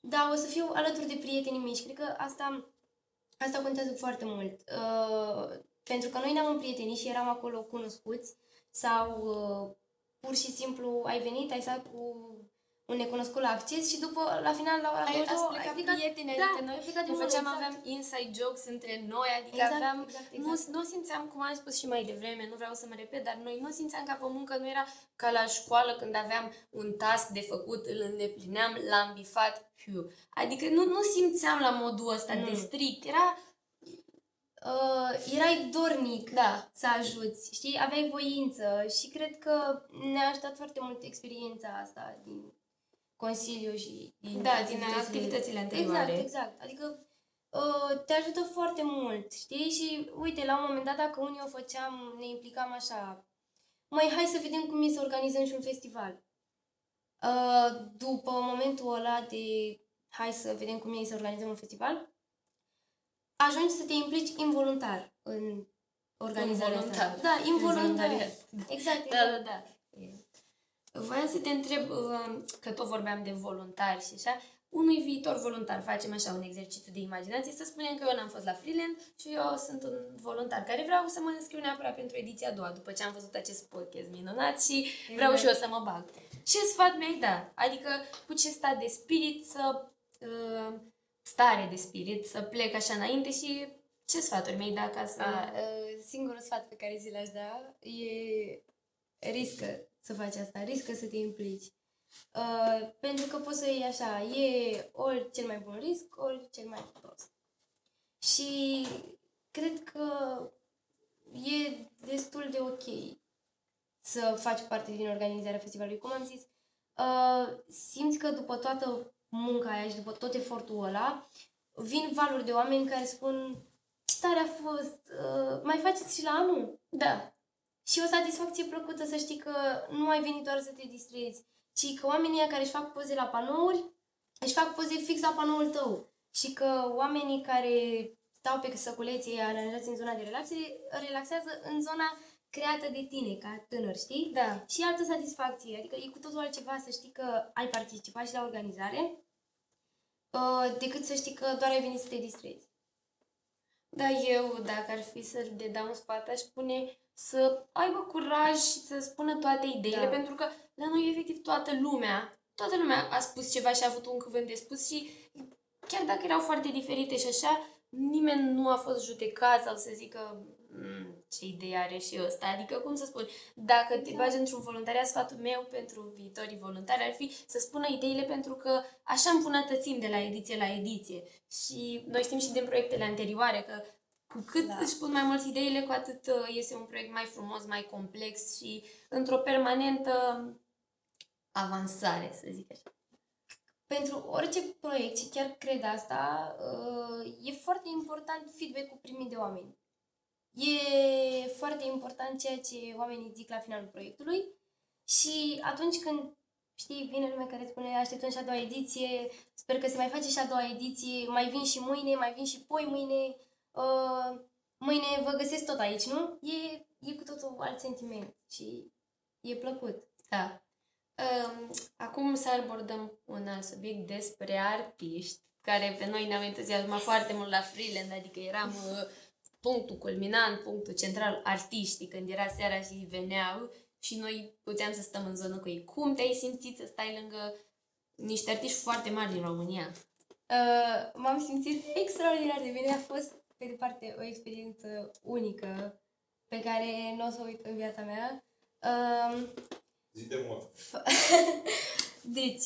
Dar o să fiu alături de prietenii mei și cred că asta Asta contează foarte mult. Uh, pentru că noi ne-am împrietenit și eram acolo cunoscuți sau uh, pur și simplu ai venit, ai stat cu un necunoscut la acces și după, la final, la ora Ai, 22, ați plecat prieteni, da, adică noi ai plecat ne din făceam, mână, aveam inside jokes între noi, adică Exact, aveam, exact, nu, exact. nu simțeam, cum am spus și mai devreme, nu vreau să mă repet, dar noi nu simțeam ca pe muncă, nu era ca la școală când aveam un task de făcut, îl îndeplineam, l-am bifat, hiu. Adică nu, nu simțeam la modul ăsta Nu. de strict, era, uh, erai dornic da, să ajuți, știi? Aveai voință și cred că ne-a ajutat foarte mult experiența asta din Consiliu și din Da, din activitățile anterioare. Exact, exact. Adică uh, te ajută foarte mult, știi? Și uite, la un moment dat, dacă unii o făceam, ne implicam așa, mai hai să vedem cum e să organizăm și un festival. Uh, după momentul ăla de hai să vedem cum e să organizăm un festival, ajungi să te implici involuntar în organizarea Involuntar. asta. Da, involuntar. Involuntariat. Exact, Da, exact. da, da. Voiam să te întreb, uh, că tot vorbeam de voluntari și așa, unui viitor voluntar, facem așa un exercițiu de imaginație, să spunem că eu n-am fost la freelance și eu sunt un voluntar care vreau să mă înscriu neapărat pentru ediția a doua, după ce am văzut acest podcast minunat și vreau și eu să mă bag. Ce sfat mi-ai da? Adică cu ce stat de spirit să... Uh, stare de spirit, să plec așa înainte și ce sfaturi mi-ai da ca să... A, uh, singurul sfat pe care zi l-aș da e riscă să faci asta, riscă să te implici. Uh, pentru că poți să iei așa, e ori cel mai bun risc, ori cel mai prost. Și cred că e destul de ok să faci parte din organizarea festivalului. Cum am zis, uh, simți că după toată munca aia și după tot efortul ăla, vin valuri de oameni care spun ce tare a fost, uh, mai faceți și la anul? Da. Și o satisfacție plăcută să știi că nu ai venit doar să te distrezi, ci că oamenii ăia care își fac poze la panouri, își fac poze fix la panoul tău. Și că oamenii care stau pe săculeții aranjați în zona de relaxie, relaxează în zona creată de tine, ca tânăr, știi? Da. Și altă satisfacție, adică e cu totul altceva să știi că ai participat și la organizare, uh, decât să știi că doar ai venit să te distrezi. Da, eu, dacă ar fi să le dau un sfat, aș spune să aibă curaj și să spună toate ideile, Da. pentru că la noi, efectiv, toată lumea, toată lumea a spus ceva și a avut un cuvânt de spus și chiar dacă erau foarte diferite și așa, nimeni nu a fost judecat sau să zică "Mm, ce idee are și ăsta. Adică, cum să spun, dacă te bagi într-un voluntariat, sfatul meu pentru viitorii voluntari ar fi să spună ideile pentru că așa îmbunătățim de la ediție la ediție. Și noi știm și din proiectele anterioare că cu cât Da. da. își pun mai mult ideile, cu atât uh, iese un proiect mai frumos, mai complex și într-o permanentă avansare, să zic așa. pentru orice proiect, și chiar cred asta, uh, e foarte important feedback-ul primit de oameni. E foarte important ceea ce oamenii zic la finalul proiectului și atunci când, știi, vine lumea care spune așteptăm și a doua ediție, sper că se mai face și a doua ediție, mai vin și mâine, mai vin și poi mâine, uh, mâine vă găsesc tot aici, nu? E, e cu totul alt sentiment și e plăcut. Da. Um, acum să abordăm un alt subiect despre artiști, care pe noi ne-au entuziasmat foarte mult la freelance, adică eram uh, punctul culminant, punctul central, artiștii, când era seara și veneau și noi puteam să stăm în zonă cu ei. Cum te-ai simțit să stai lângă niște artiști foarte mari din România? Uh, m-am simțit extraordinar de bine. A fost, pe de parte, o experiență unică pe care nu o să o uit în viața mea. Uh, Zi de mod. deci,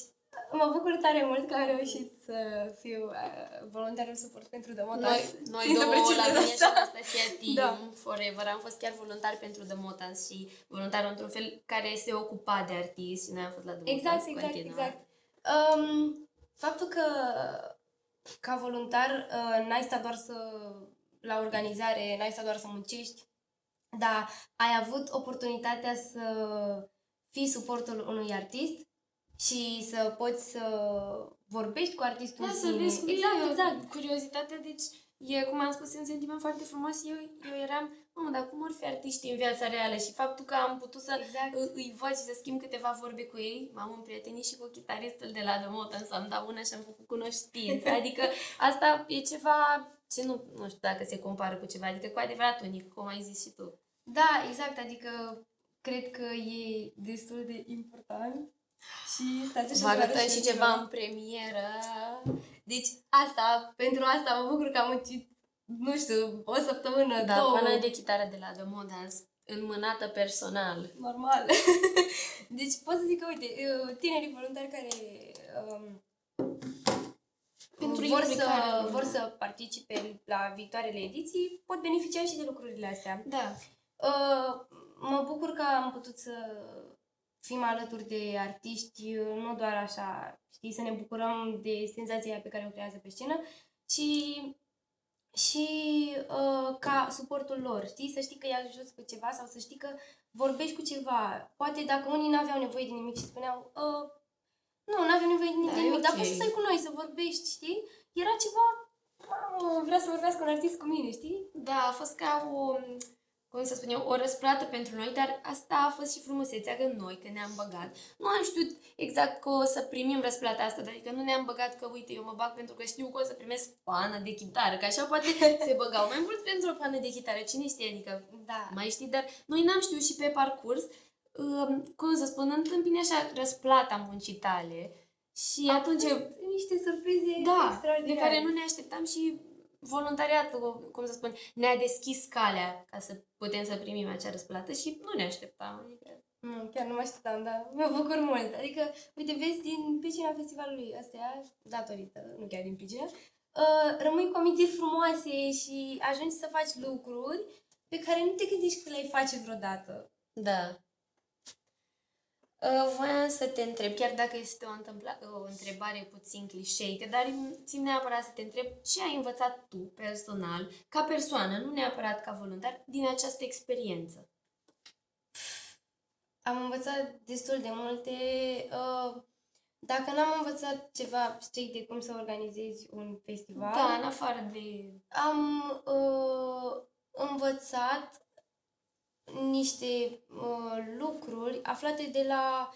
mă bucur tare mult că am reușit să fiu uh, voluntar în suport pentru Demotas. Noi, noi Țin să două, precizez la mine și asta. Anastasia Team, Da. Forever, am fost chiar voluntari pentru The Motans și voluntar într-un fel care se ocupa de artiști și noi am fost la The Exact, Motans exact, continuu. exact. Um, faptul că ca voluntar uh, n-ai stat doar să la organizare, n-ai stat doar să muncești, dar ai avut oportunitatea să fii suportul unui artist și să poți să vorbești cu artistul Da, în să sine. vezi cu exact, el, exact. Curiozitatea, deci, e, cum am spus, e un sentiment foarte frumos. Eu, eu eram, mamă, dar cum ar fi artiștii în viața reală? Și faptul că am putut să Exact. î- îi văd și să schimb câteva vorbe cu ei, m-am împrietenit și cu chitaristul de la The Motan, să-mi dau una și am făcut cunoștință. Adică asta e ceva ce nu, nu știu dacă se compară cu ceva, adică cu adevărat unic, cum ai zis și tu. Da, exact, adică cred că e destul de important și stați așa Vă să arătăm arăt și eu ceva în premieră. Deci asta, pentru asta mă bucur că am muncit, nu știu, o săptămână, Da, două. pana de chitară de la The Modans, înmânată personal. Normal. deci pot să zic că, uite, uh, tinerii voluntari care um, Pentru vor, să, implicare. vor să participe la viitoarele ediții pot beneficia și de lucrurile astea. Da. Uh, mă bucur că am putut să fim alături de artiști, uh, nu doar așa, știi, să ne bucurăm de senzația aia pe care o creează pe scenă, ci și uh, ca suportul lor, știi, să știi că îi ajuți cu ceva sau să știi că vorbești cu ceva. Poate dacă unii nu aveau nevoie de nimic și spuneau, uh, nu, nu avem nevoie de Da, de e nimic, dar ok. poți să stai cu noi, să vorbești, știi? Era ceva, mamă, vrea să vorbească un artist cu mine, știi? Da, a fost ca o, cum să spun eu, o răsplată pentru noi, dar asta a fost și frumusețea că noi, că ne-am băgat. Nu am știut exact că o să primim răsplata asta, dar adică nu ne-am băgat că, uite, eu mă bag pentru că știu că o să primesc pană de chitară, că așa poate se băgau mai mult pentru o pană de chitară, cine știe, adică Da. mai știi, dar noi n-am știut și pe parcurs, um, cum să spun, întâmpine așa răsplata muncii tale și atunci, niște surprize da, de extraordinare. care nu ne așteptam și voluntariatul, cum să spun, ne-a deschis calea ca să putem să primim acea răsplată și nu ne așteptam. Adică, Nu, chiar nu mă așteptam, dar mă bucur mult. Adică, uite, vezi, din pricina festivalului ăsta, datorită, nu chiar din pricina, uh, rămâi cu amintiri frumoase și ajungi să faci lucruri pe care nu te gândești că le-ai face vreodată. da. Uh, voiam să te întreb, chiar dacă este o, întâmpla, o întrebare puțin clișeică, dar țin neapărat să te întreb ce ai învățat tu personal, ca persoană, nu neapărat ca voluntar, din această experiență. Am învățat destul de multe. Uh, dacă n-am învățat ceva strict de cum să organizezi un festival, Da, în afară de... am uh, învățat niște uh, lucruri aflate de la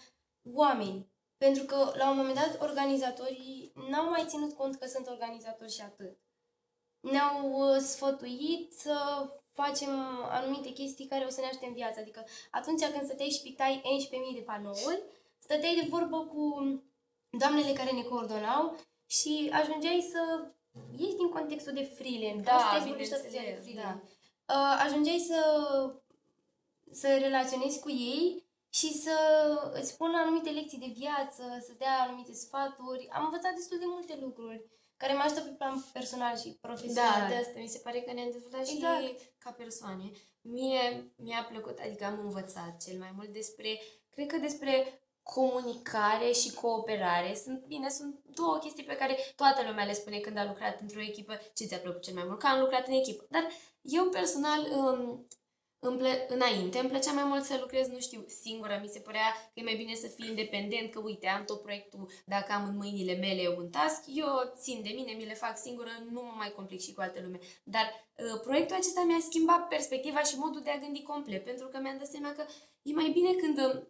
oameni. Pentru că, la un moment dat, organizatorii n-au mai ținut cont că sunt organizatori și atât. Ne-au uh, sfătuit să facem anumite chestii care o să ne ajute în viață. Adică atunci când stăteai și pictai 11.000 de panouri, stăteai de vorbă cu doamnele care ne coordonau și ajungeai să ieși din contextul de freelance. Da, Asta e vorbește toată ziua de bineînțeles, freelance. Uh, ajungeai să, să relaționezi cu ei și să îți spună anumite lecții de viață, să dea anumite sfaturi. Am învățat destul de multe lucruri care mă ajută pe plan personal și profesional. Da, de asta mi se pare că ne-am dezvoltat Exact. și ca persoane. Mie mi-a plăcut, adică am învățat cel mai mult despre, cred că despre comunicare și cooperare. Sunt, bine, sunt două chestii pe care toată lumea le spune când a lucrat într-o echipă. Ce ți-a plăcut cel mai mult? Că am lucrat în echipă. Dar eu personal, um, îmi plă- înainte, îmi plăcea mai mult să lucrez, nu știu, singură. Mi se părea că e mai bine să fii independent, că uite, am tot proiectul, dacă am în mâinile mele un task, eu țin de mine, mi le fac singură, nu mă mai complic și cu alte lume. Dar uh, proiectul acesta mi-a schimbat perspectiva și modul de a gândi complet, pentru că mi-am dat seama că e mai bine când uh,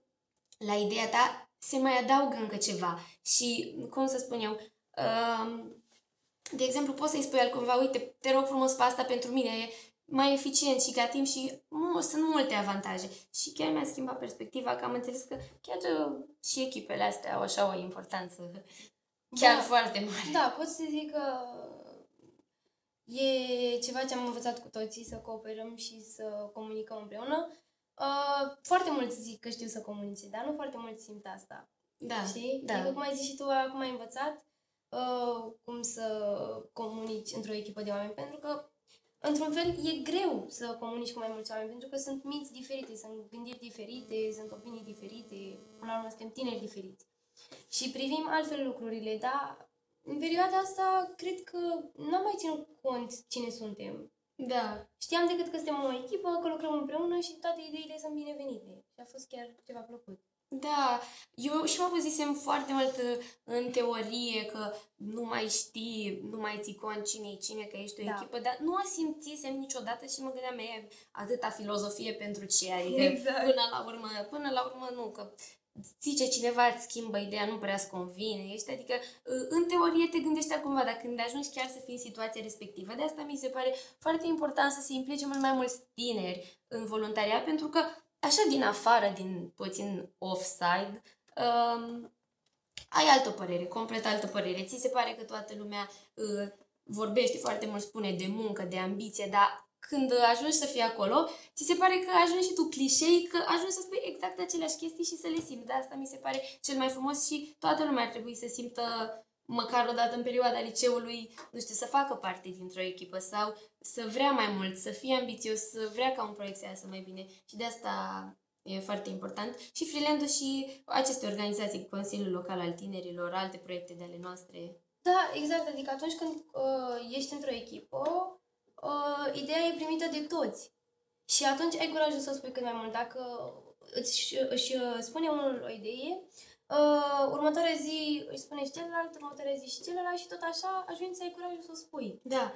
la ideea ta se mai adaugă încă ceva. Și, cum să spun eu, um, de exemplu, poți să-i spui altcuiva, uite, te rog frumos, fă asta pentru mine, e mai eficient și ca timp și mu- sunt multe avantaje. Și chiar mi-a schimbat perspectiva, că am înțeles că chiar uh, și echipele astea au așa o importanță chiar Da. foarte mare. Da, pot să zic că e ceva ce am învățat cu toții, să cooperăm și să comunicăm împreună. Uh, foarte mulți zic că știu să comunice, dar nu foarte mulți simt asta. Da, Știi? da. Adică cum ai zis și tu, acum ai învățat uh, cum să comunici într-o echipă de oameni, pentru că într-un fel e greu să comunici cu mai mulți oameni, pentru că sunt minți diferite, sunt gândiri diferite, sunt opinii diferite, până la urmă suntem tineri diferiți. Și privim altfel lucrurile, dar în perioada asta cred că n-am mai ținut cont cine suntem. Da, Știam decât că suntem o echipă, că lucrăm împreună și toate ideile sunt binevenite. Și a fost chiar ceva plăcut. Da, eu și mă auzisem foarte mult uh, în teorie că nu mai știi, nu mai ții cont cine e cine, că ești o Da. echipă, dar nu o simțisem niciodată și mă gândeam, e atâta filozofie pentru ce, adică Exact. până la urmă, până la urmă nu, că zice cineva, îți schimbă ideea, nu prea îți convine, ești, adică uh, în teorie te gândești cumva, dar când ajungi chiar să fii în situația respectivă, de asta mi se pare foarte important să se implice mult mai mulți tineri în voluntariat, pentru că așa din afară, din puțin offside, um, ai altă părere, complet altă părere. Ți se pare că toată lumea uh, vorbește foarte mult, spune de muncă, de ambiție, dar când ajungi să fii acolo, ți se pare că ajungi și tu clișei, că ajungi să spui exact aceleași chestii și să le simți. De asta mi se pare cel mai frumos și toată lumea ar trebui să simtă măcar o dată în perioada liceului, nu știu, să facă parte dintr-o echipă sau să vrea mai mult, să fie ambițios, să vrea ca un proiect să iasă mai bine. Și de asta e foarte important. Și freelance și aceste organizații, Consiliul Local al Tinerilor, alte proiecte de ale noastre. Da, exact. Adică atunci când uh, ești într-o echipă, uh, ideea e primită de toți. Și atunci ai curajul să o spui cât mai mult. Dacă îți, își uh, spune unul o idee, uh, următoarea zi își spune și celălalt, următoarea zi și celălalt și tot așa ajungi să ai curajul să o spui. Da.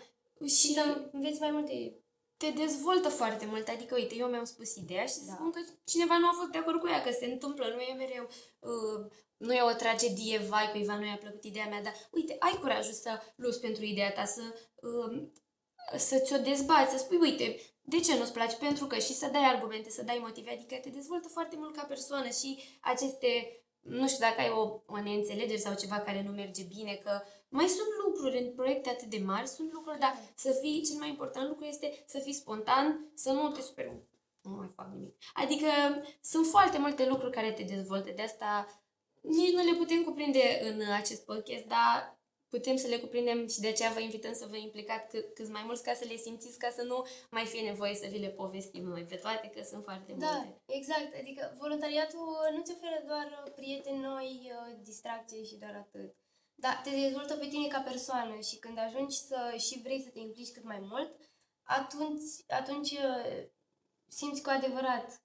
Și Și să înveți mai multe. te dezvoltă foarte mult. Adică, uite, eu mi-am spus ideea și Da. spun că cineva nu a fost de acord cu ea, că se întâmplă, nu e mereu... Uh, nu e o tragedie, vai, cuiva nu i-a plăcut ideea mea, dar uite, ai curajul să luți pentru ideea ta, să, uh, să ți-o dezbați, să spui, uite, de ce nu-ți place? Pentru că și să dai argumente, să dai motive, adică te dezvoltă foarte mult ca persoană și aceste, nu știu dacă ai o, o neînțelegere sau ceva care nu merge bine, că mai sunt lucruri în proiecte atât de mari, sunt lucruri, dar să fii, cel mai important lucru este să fii spontan, să nu te superi. Nu mai fac nimic. Adică sunt foarte multe lucruri care te dezvoltă, de asta nici nu le putem cuprinde în acest podcast, dar putem să le cuprindem și de aceea vă invităm să vă implicați cât, cât mai mulți ca să le simțiți, ca să nu mai fie nevoie să vi le povestim noi pe toate, că sunt foarte Da, multe. exact. Adică voluntariatul nu ți oferă doar prieteni noi, uh, distracție și doar atât. Da, te dezvoltă pe tine ca persoană și când ajungi să și vrei să te implici cât mai mult, atunci, atunci uh, simți cu adevărat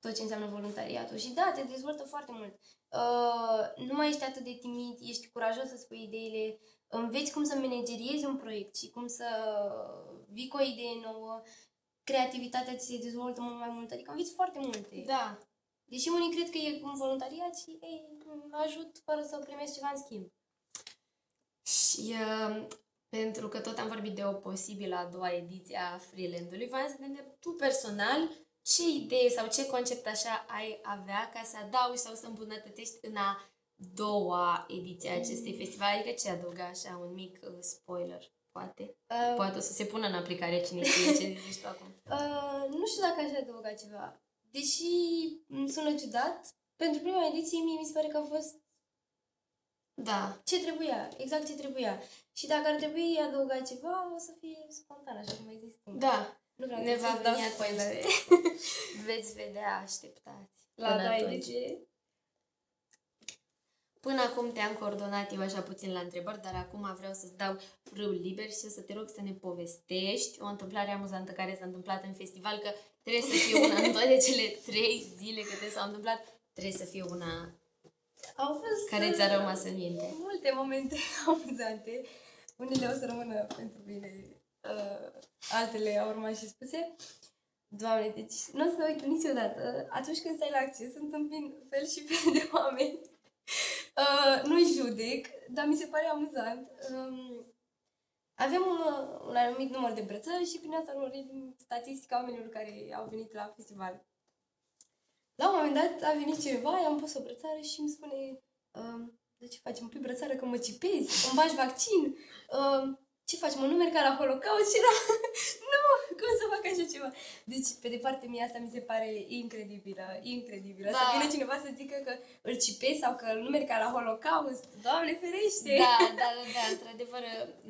tot ce înseamnă voluntariatul. Și da, te dezvoltă foarte mult. Uh, nu mai ești atât de timid, ești curajos să spui ideile, înveți cum să manageriezi un proiect și cum să vii cu o idee nouă, creativitatea ți se dezvoltă mult mai mult, adică înveți foarte multe. Da, Deși unii cred că e un voluntariat și ei ajut fără să primesc ceva în schimb. Și uh, pentru că tot am vorbit de o posibilă a doua ediție a Freeland-ului, vreau să te întreb tu personal ce idee sau ce concept așa ai avea ca să adaugi sau să îmbunătățești în a doua ediție a acestui festival? Adică ce adăuga așa, un mic uh, spoiler, poate? Uh, Poate o să se pună în aplicare cine știe ce zici tu acum. uh, nu știu dacă aș adăuga ceva. Deși îmi sună ciudat, pentru prima ediție mie mi se pare că a fost Da. Ce trebuia, exact ce trebuia. Și dacă ar trebui adăugat ceva, o să fie spontan, așa cum ai zis tu. Da. Nu vreau Ne să va îți dau veni spoilere. atunci. Veți vedea, așteptați. La Până doi de atunci. ce? Până acum te-am coordonat eu așa puțin la întrebări, dar acum vreau să-ți dau frâul liber și o să te rog să ne povestești o întâmplare amuzantă care s-a întâmplat în festival, că trebuie să fie una în toate cele trei zile câte s-au întâmplat, trebuie să fie una Au fost care ți-a rămas în minte. multe momente amuzante. Unele o să rămână pentru mine, uh, altele au urmat și spuse. Doamne, deci nu o să uit niciodată. Atunci când stai la acces, întâmpin fel și fel de oameni. Uh, nu-i judec, dar mi se pare amuzant. Um, avem un, un anumit număr de brățări și prin asta urmărim statistica oamenilor care au venit la festival. La un moment dat a venit cineva, i-am pus o brățară și îmi spune um, de ce faci? Îmi pui brățară că mă cipezi? Îmi bagi vaccin? Um, ce faci? Mă numeri ca la Holocaust? Și era, nu, cum să fac așa ceva? Deci, pe departe, mie asta mi se pare incredibilă, incredibilă. Da. Să vină cineva să zică că îl cipezi sau că îl numeri ca la Holocaust. Doamne ferește! Da, da, da, da, într-adevăr,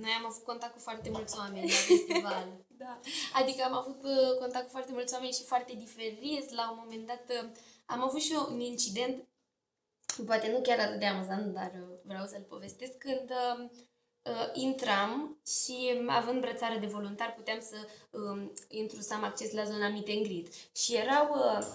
noi am avut contact cu foarte mulți oameni la festival. Da. Adică am avut uh, contact cu foarte mulți oameni și foarte diferiți. La un moment dat uh, am avut și eu un incident, poate nu chiar atât de amuzant, dar uh, vreau să-l povestesc, când uh, uh, intram și având brățară de voluntar puteam să uh, intru să am acces la zona meet and greet. Și erau uh,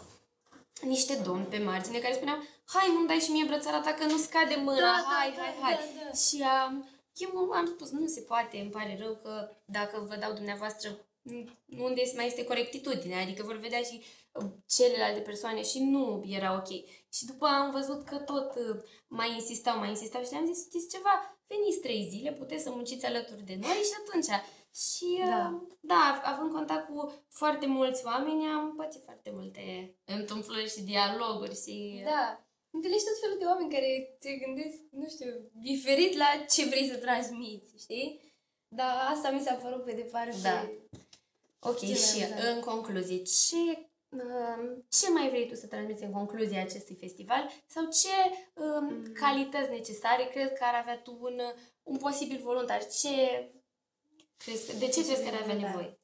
niște domni pe margine care spuneau hai nu dai și mie brățara ta că nu scade mâna, Da, da, hai, da, hai, da, hai. da. Și um, eu am spus, nu se poate, îmi pare rău că dacă vă dau dumneavoastră m, unde mai este corectitudinea, adică vor vedea și uh, celelalte persoane și nu era ok. Și după am văzut că tot uh, mai insistau, mai insistau și le-am zis, știți ceva, veniți trei zile, puteți să munciți alături de noi și atunci. Și uh, Da. da, având contact cu foarte mulți oameni, am pățit foarte multe întâmplări și dialoguri și... Da. Întâlnești tot felul de oameni care te gândesc, nu știu, diferit la ce vrei să transmiți, știi? Dar asta mi s-a părut pe departe. Da. Ok, Ce mai și amuzant. în concluzie, ce, um, ce mai vrei tu să transmiți în concluzia acestui festival sau ce um, Mm. calități necesare crezi că ar avea tu un, un posibil voluntar? Ce crezi, că- de ce crezi că ar avea Da. nevoie?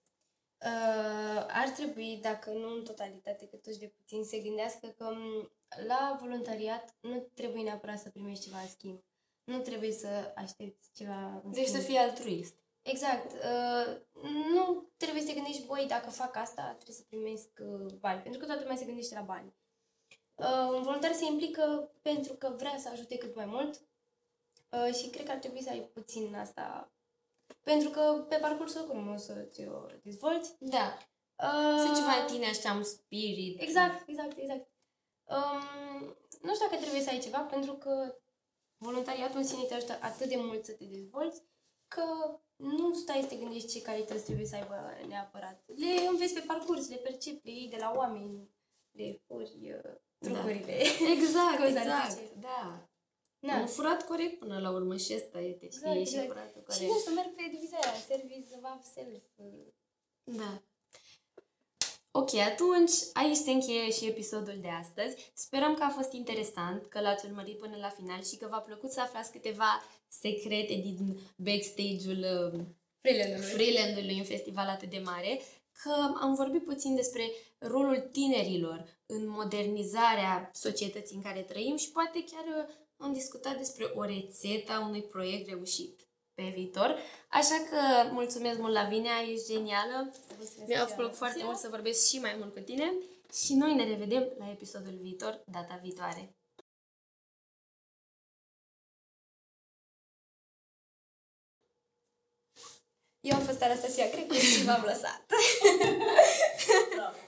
Uh, ar trebui, dacă nu în totalitate, că toți de puțin, se gândească că m, la voluntariat nu trebuie neapărat să primești ceva în schimb. Nu trebuie să aștepți ceva în Deci să schimb. fii altruist. Exact. Uh, nu trebuie să te gândești, băi, dacă fac asta, trebuie să primesc uh, bani. Pentru că toată lumea se gândește la bani. Uh, un voluntar se implică pentru că vrea să ajute cât mai mult uh, și cred că ar trebui să ai puțin asta. Pentru că pe parcursul oricum o să ți-o dezvolți. Da. Uh, Să ceva în tine așa, un spirit. Exact, exact, exact. Um, nu știu dacă trebuie să ai ceva, pentru că voluntariatul în sine te ajută atât de mult să te dezvolți, că nu stai să te gândești ce calități trebuie să aibă neapărat. Le înveți pe parcurs, le percepi, le iei de la oameni, le furi uh, trucurile. Exact, Cum s-ar exact. zice. Da. Da. Un furat corect până la urmă și ăsta e, te știi, Exact, e și exact. furatul Și corect. nu știu, merg pe divizia aia, service above self. uh, Da. Ok, atunci aici se încheie și episodul de astăzi. Sperăm că a fost interesant, că l-ați urmărit până la final și că v-a plăcut să aflați câteva secrete din backstage-ul uh, Freeland-ului. Freeland-ului în festival atât de mare, că am vorbit puțin despre rolul tinerilor în modernizarea societății în care trăim și poate chiar uh, am discutat despre o rețetă a unui proiect reușit pe viitor. Așa că mulțumesc mult, Lavinia, ești genială. Mi-a plăcut foarte mult să vorbesc și mai mult cu tine și noi ne revedem la episodul viitor, data viitoare. Eu am fost Anastasia Grecu și v-am lăsat. Bravo.